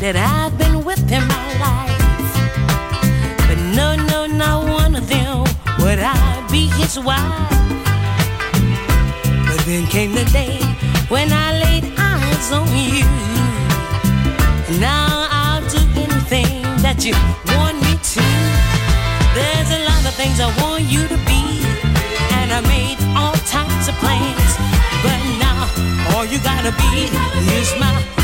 that I've been with in my life. But no, no, not one of them would I be his wife. But then came the day when I laid eyes on you. And now I'll do anything that you want me to. There's a lot of things I want you to be, and I made all types of plans. But now all you gotta be is my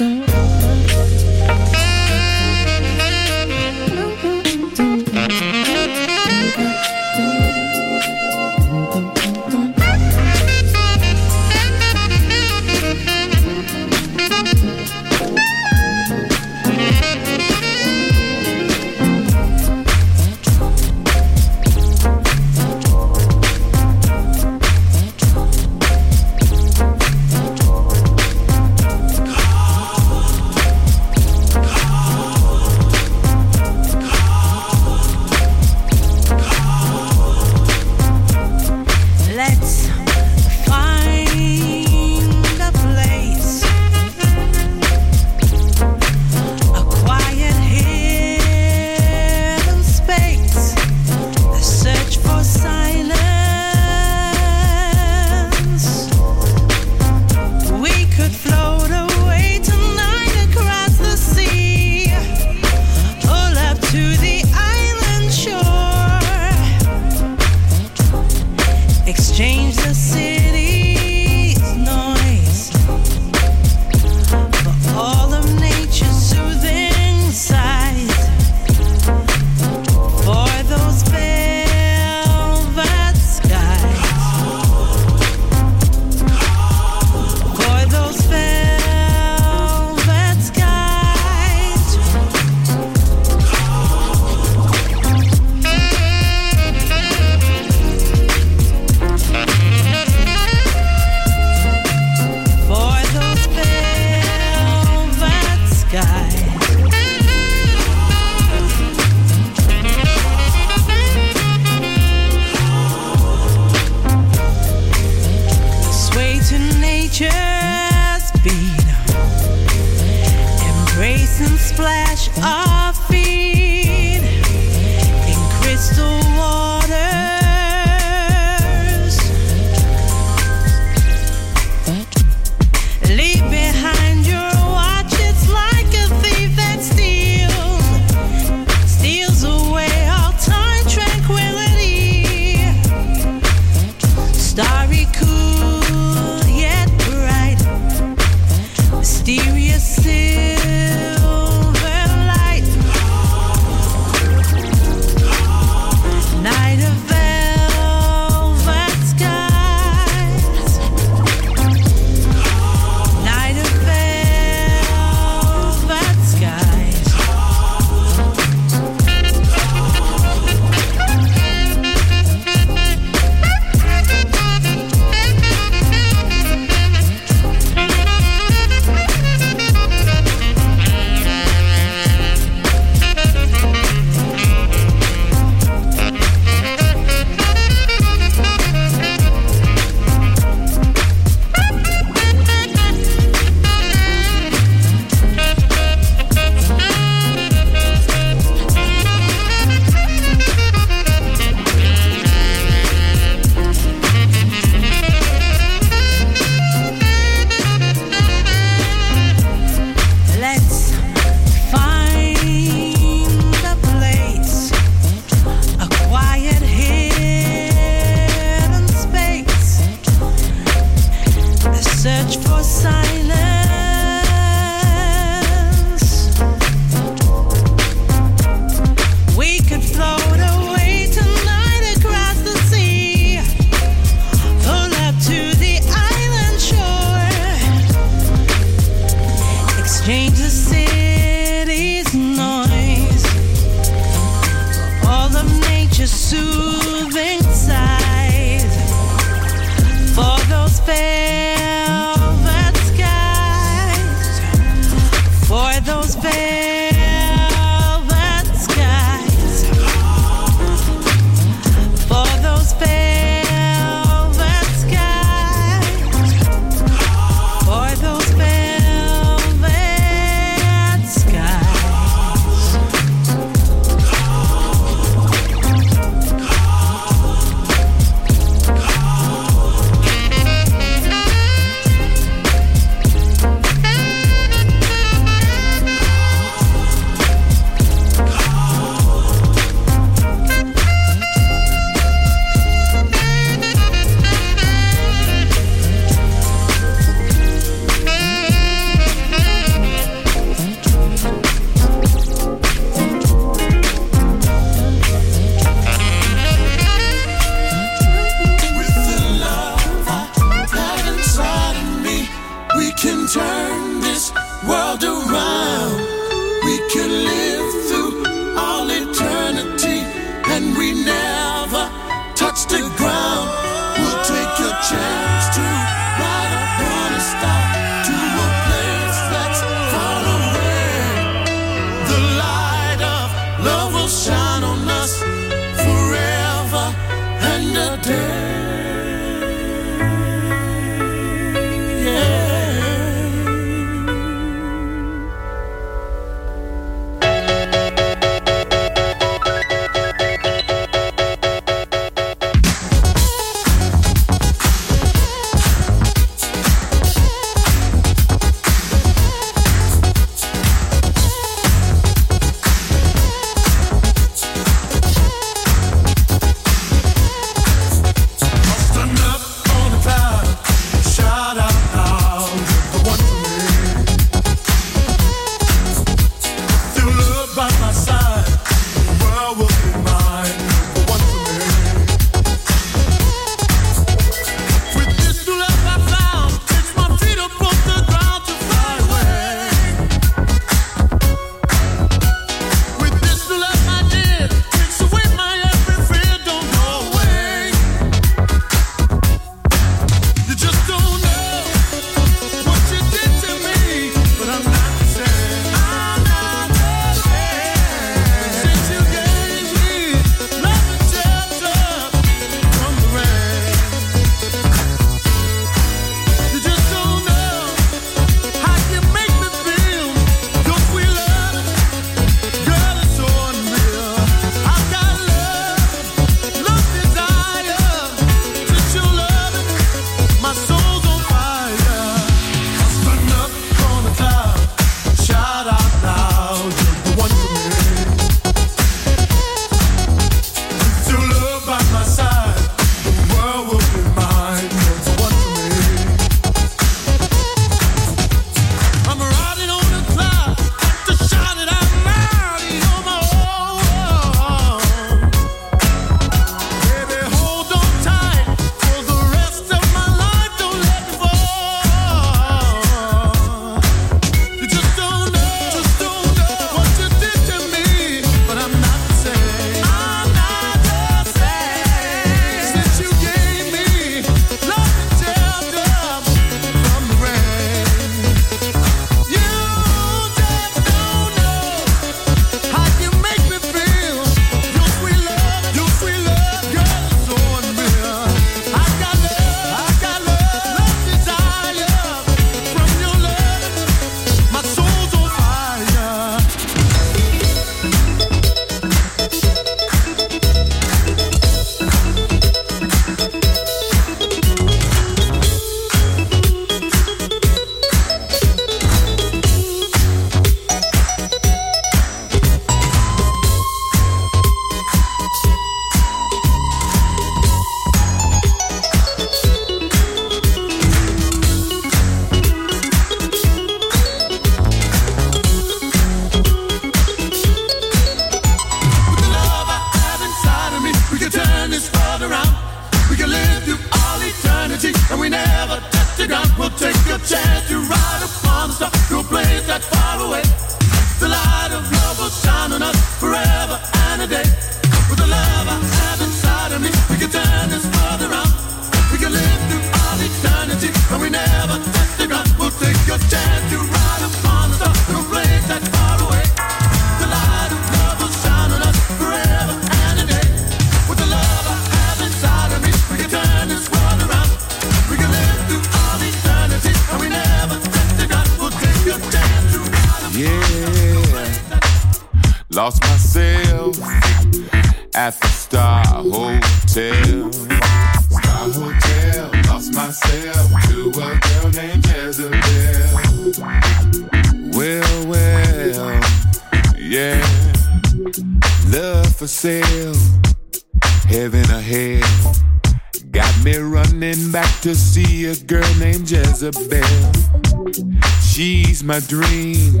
She's my dream,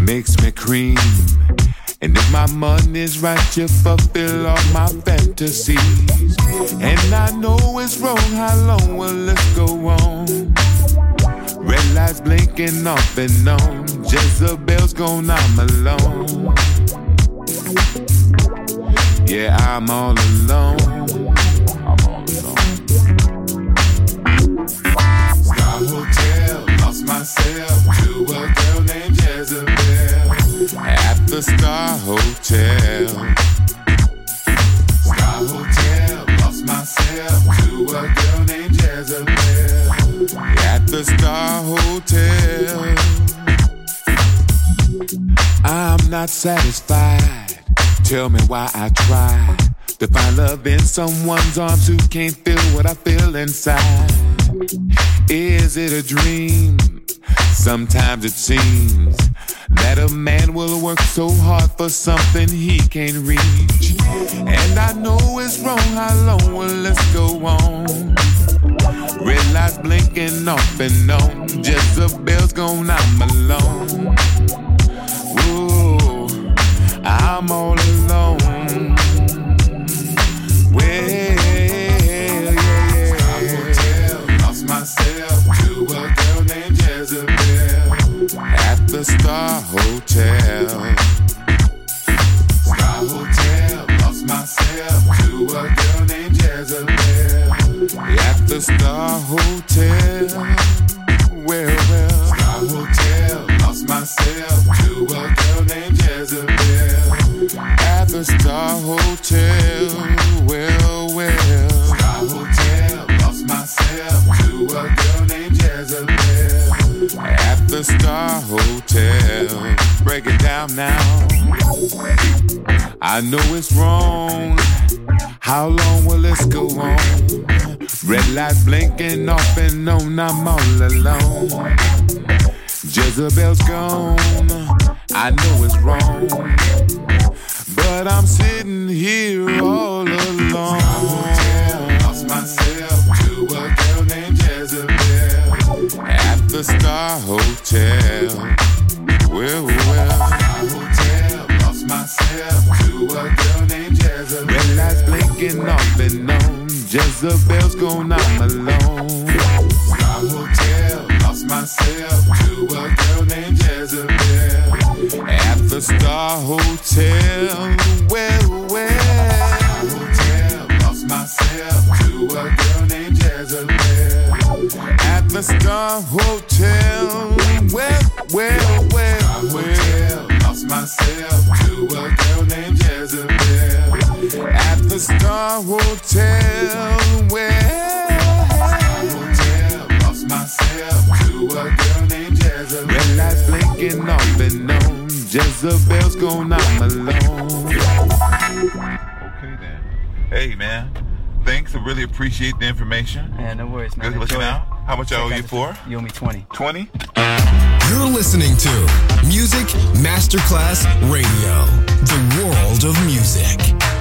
makes me cream. And if my money's right, you fulfill all my fantasies. And I know it's wrong, how long will this go on? Red lights blinking off and on. Jezebel's gone, I'm alone. Yeah, I'm all alone. I'm all alone. Star Hotel, lost myself to a girl named Jezebel at the Star Hotel. Star Hotel, lost myself to a girl named Jezebel at the Star Hotel. I'm not satisfied. Tell me why I try to find love in someone's arms who can't feel what I feel inside. Is it a dream? Sometimes it seems that a man will work so hard for something he can't reach. And I know it's wrong, how long will this go on? Red lights blinking off and on, Jezebel's gone, I'm alone. Ooh, I'm all alone. The Star Hotel. Star Hotel, lost myself to a girl named Jezebel at the Star Hotel. Well, well, Star Hotel, lost myself to a girl named Jezebel at the Star Hotel. Well, the Star Hotel. Break it down now. I know it's wrong. How long will this go on? Red lights blinking off and on, I'm all alone. Jezebel's gone. I know it's wrong. But I'm sitting here all alone. The Star Hotel. Well, well. Star Hotel, lost myself to a girl named Jezebel. Red lights blinking off and on. Jezebel's gone, I'm alone. Star Hotel, lost myself to a girl named Jezebel at the Star Hotel. Well. The Star Hotel. Well, well, well, well. Lost myself to a girl named Jezebel at the Star Hotel. Well, hotel, lost myself to a girl named Jezebel. Red lights blinking off and on. Jezebel's gone, I'm alone. Okay then. Hey man, thanks. I really appreciate the information. Yeah, no worries, man. Good looking Enjoy out. How much I owe you for? You owe me 20. 20? You're listening to Music Masterclass Radio, the world of music.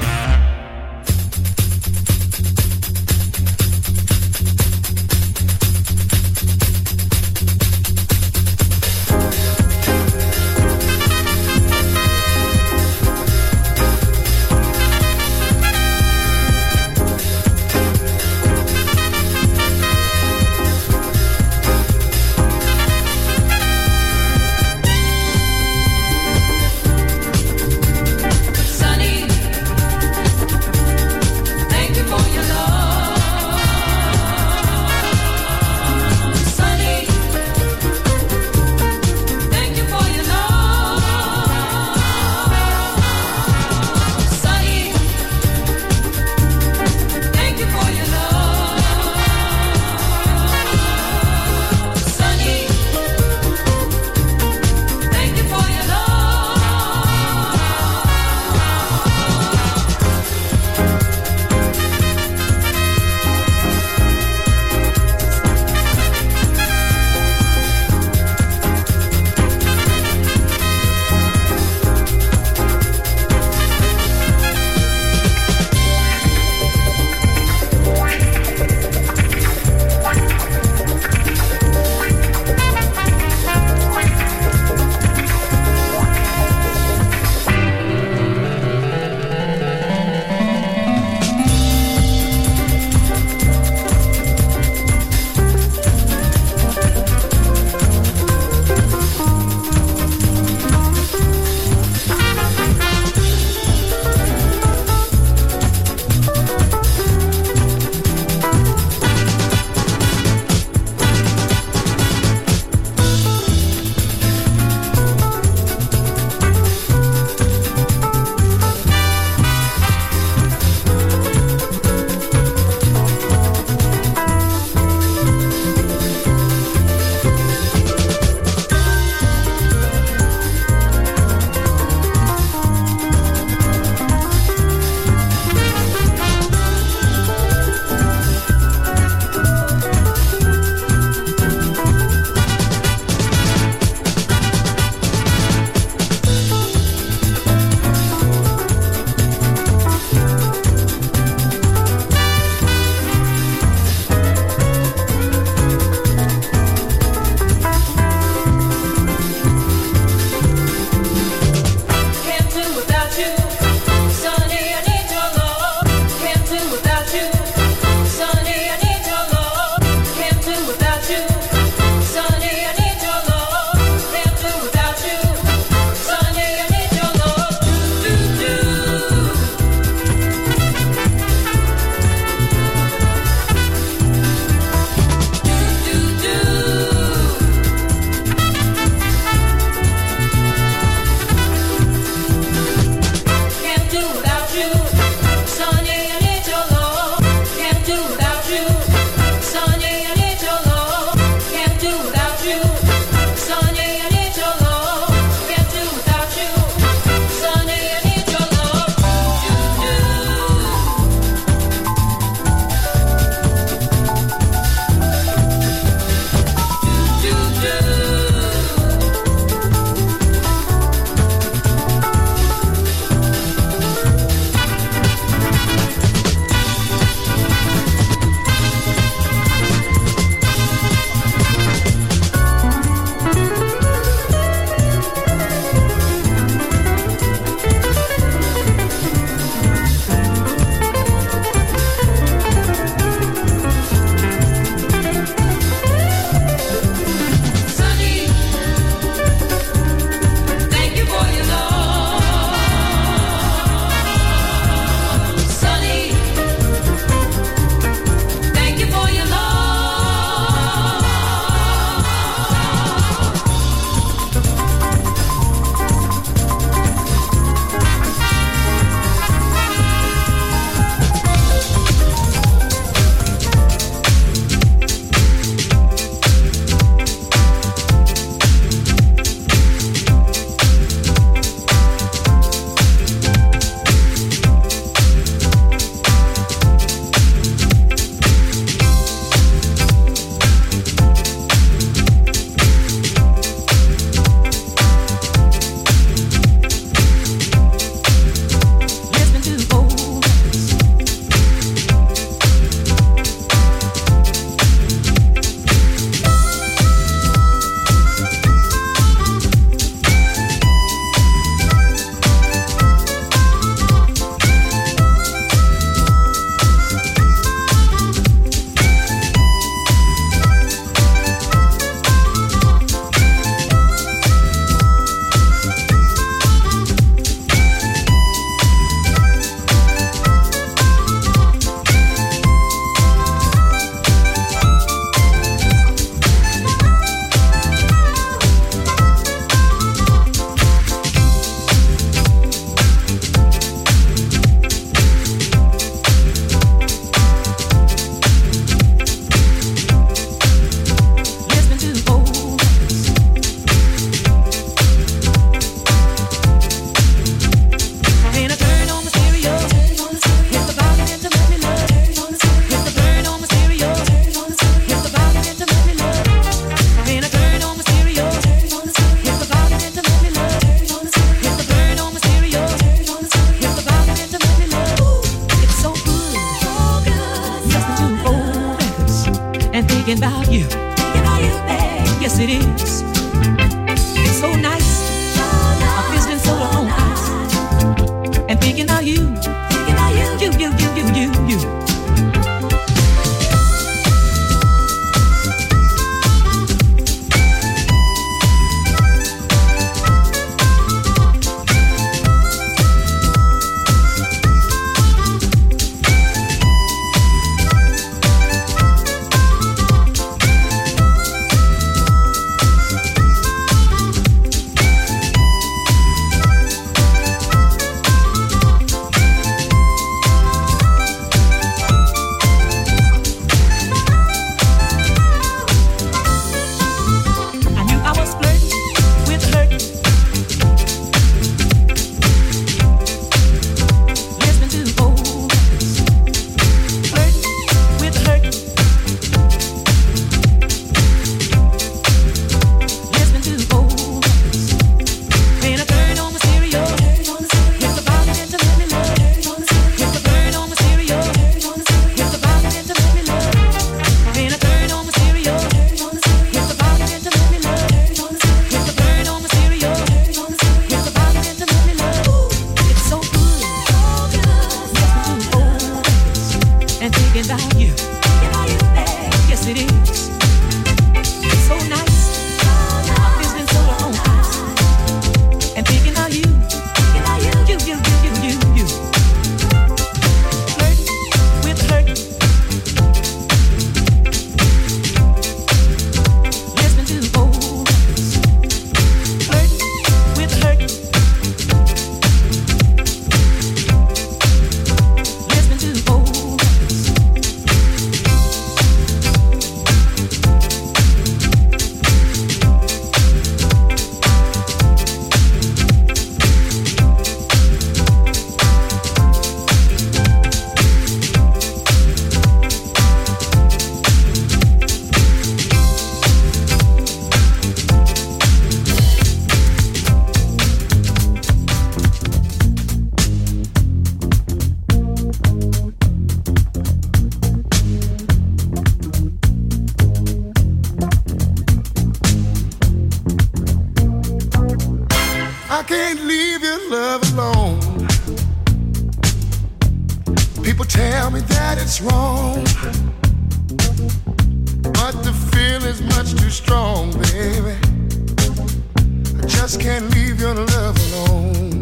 Can't leave your love alone.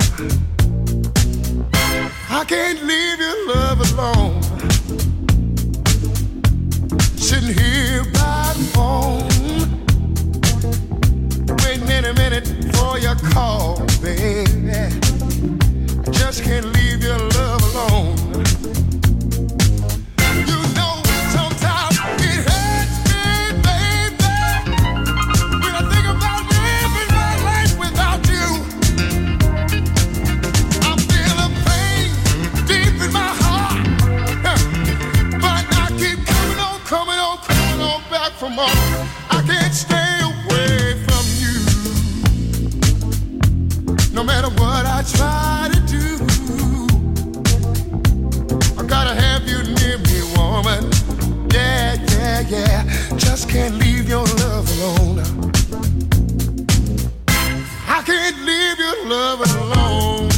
I can't leave your love alone. Sitting here by the phone a minute for your call, baby. Just can't leave your love can't leave your love alone. I can't leave your love alone.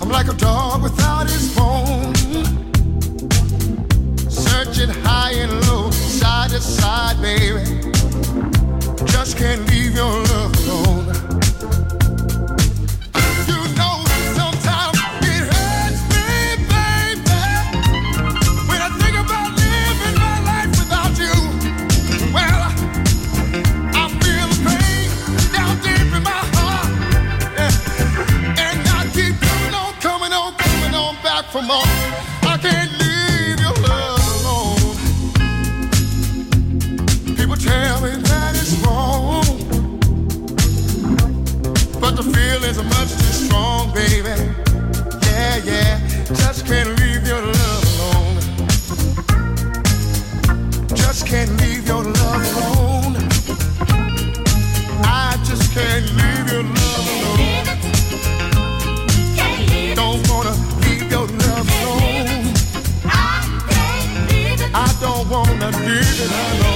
I'm like a dog without his bone, searching high and low, side to side, baby. Just can't leave your but the feelings are much too strong, baby. Yeah, yeah, just can't leave your love alone. Just can't leave your love alone. I just can't leave your love alone. Don't wanna leave your love alone. I don't wanna leave it alone.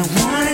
I wanna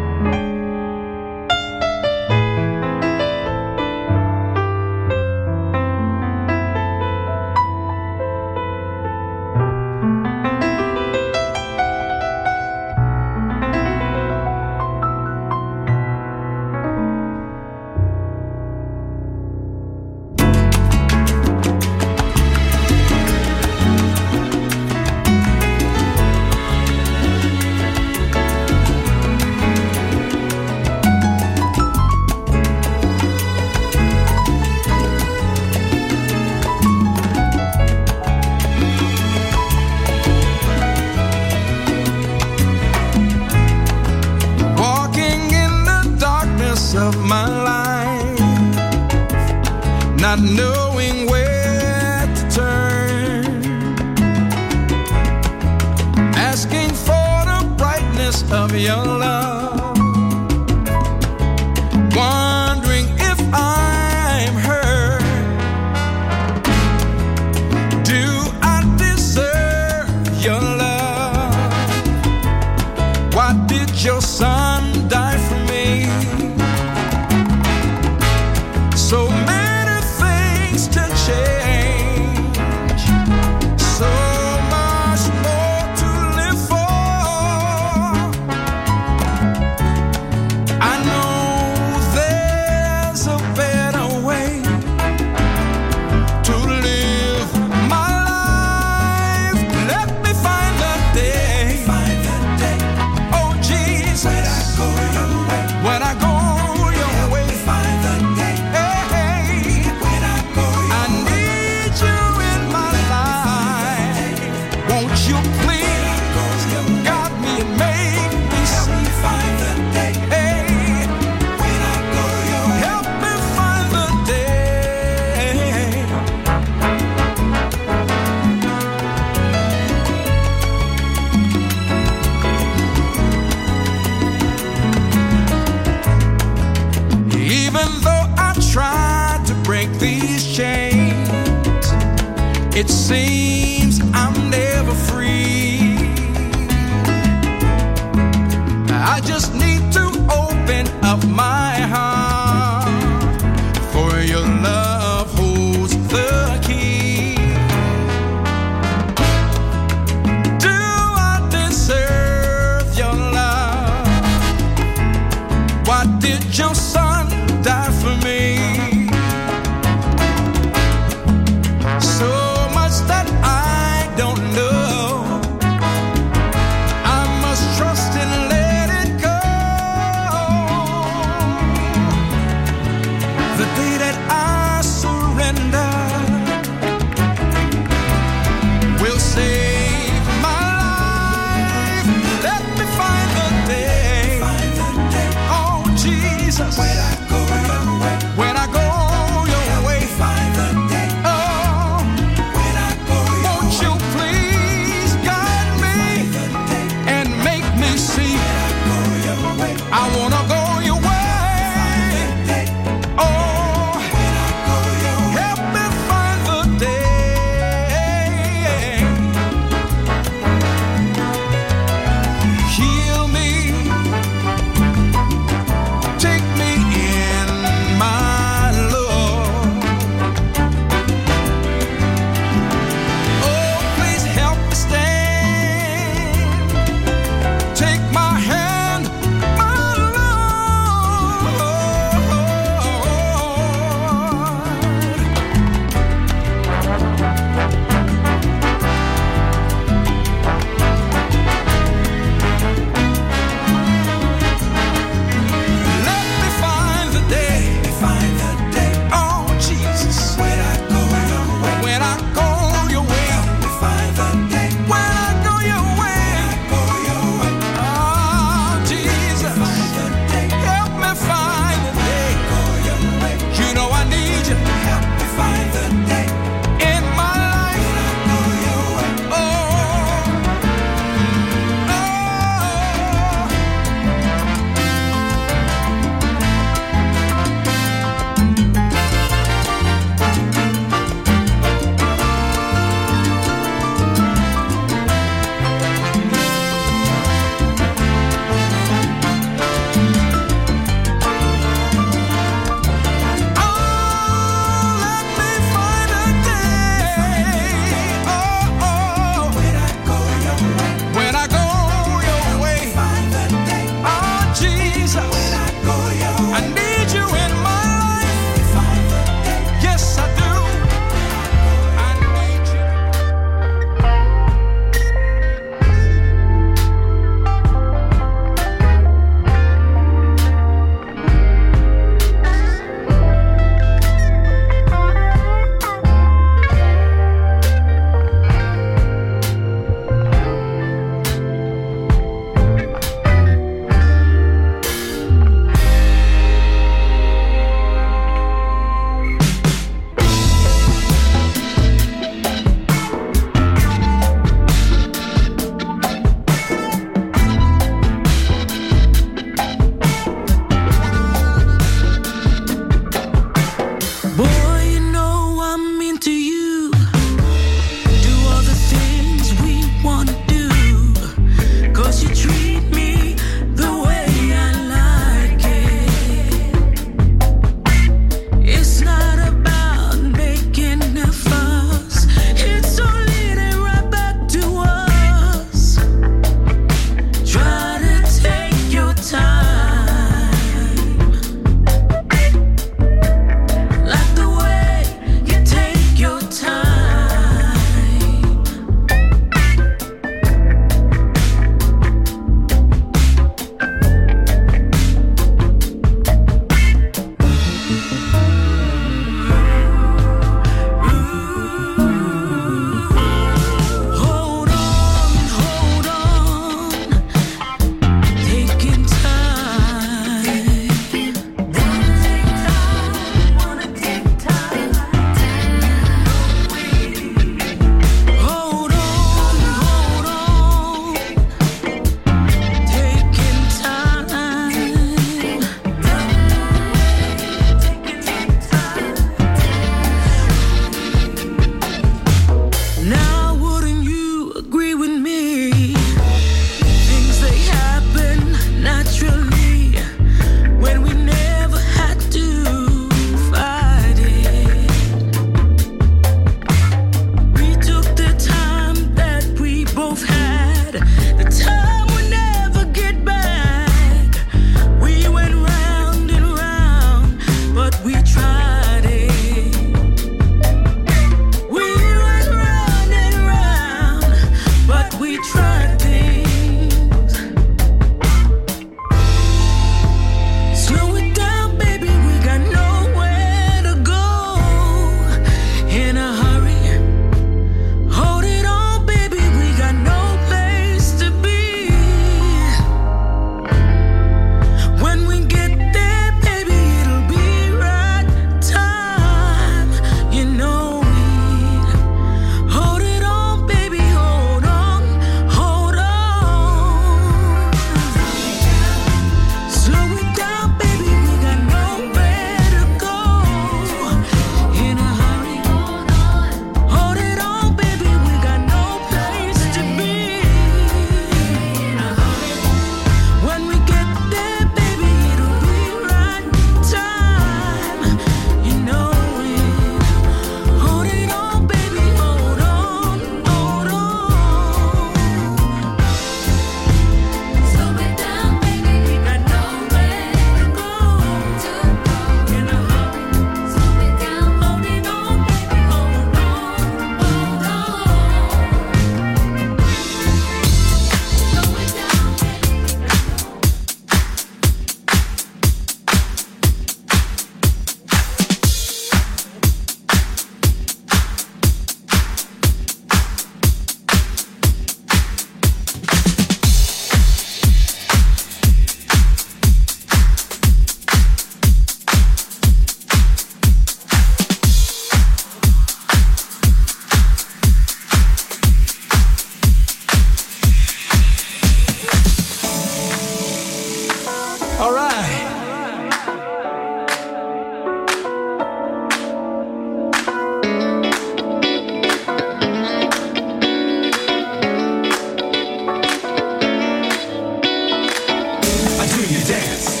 you dance.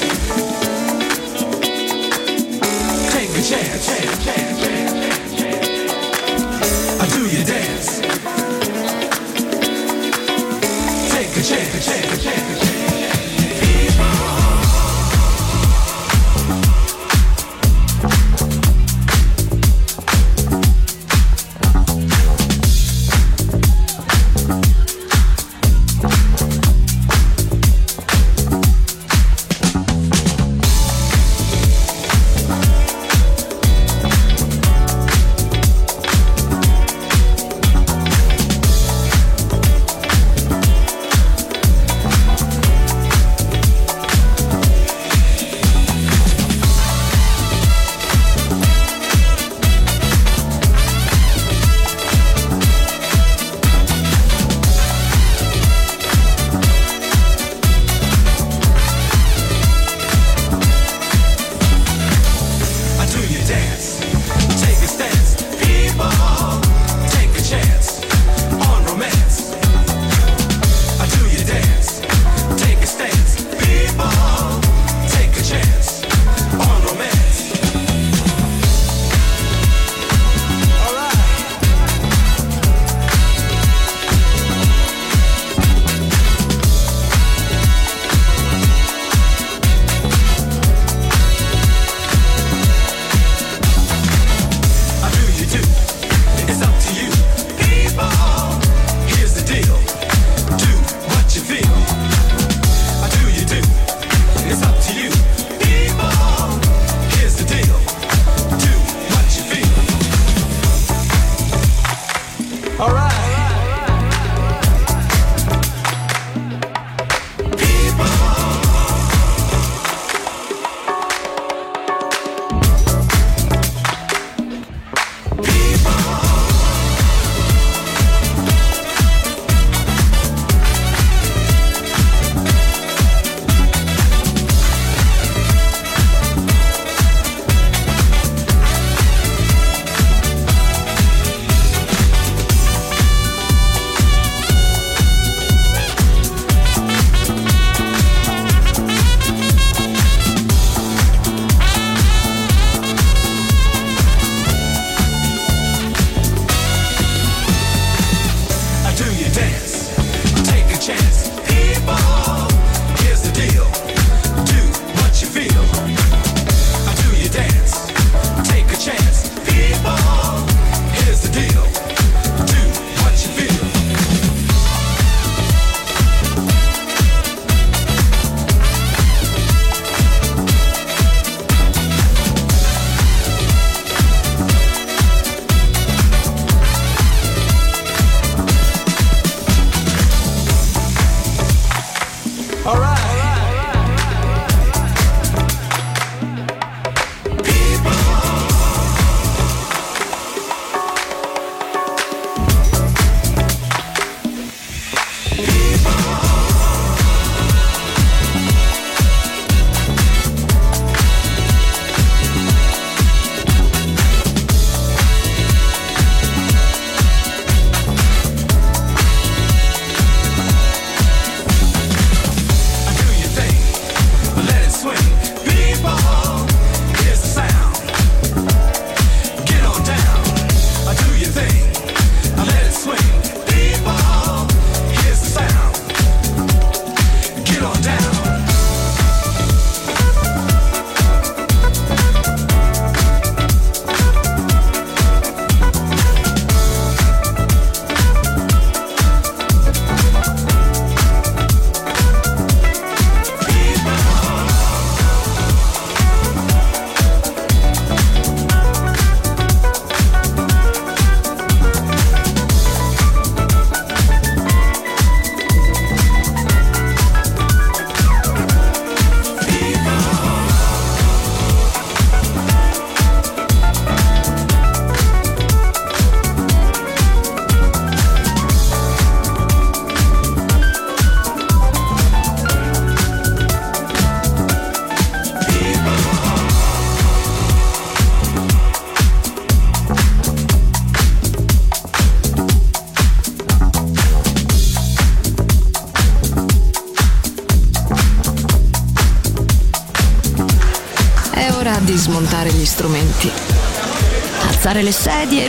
Take a chance. Do your dance. Take a chance.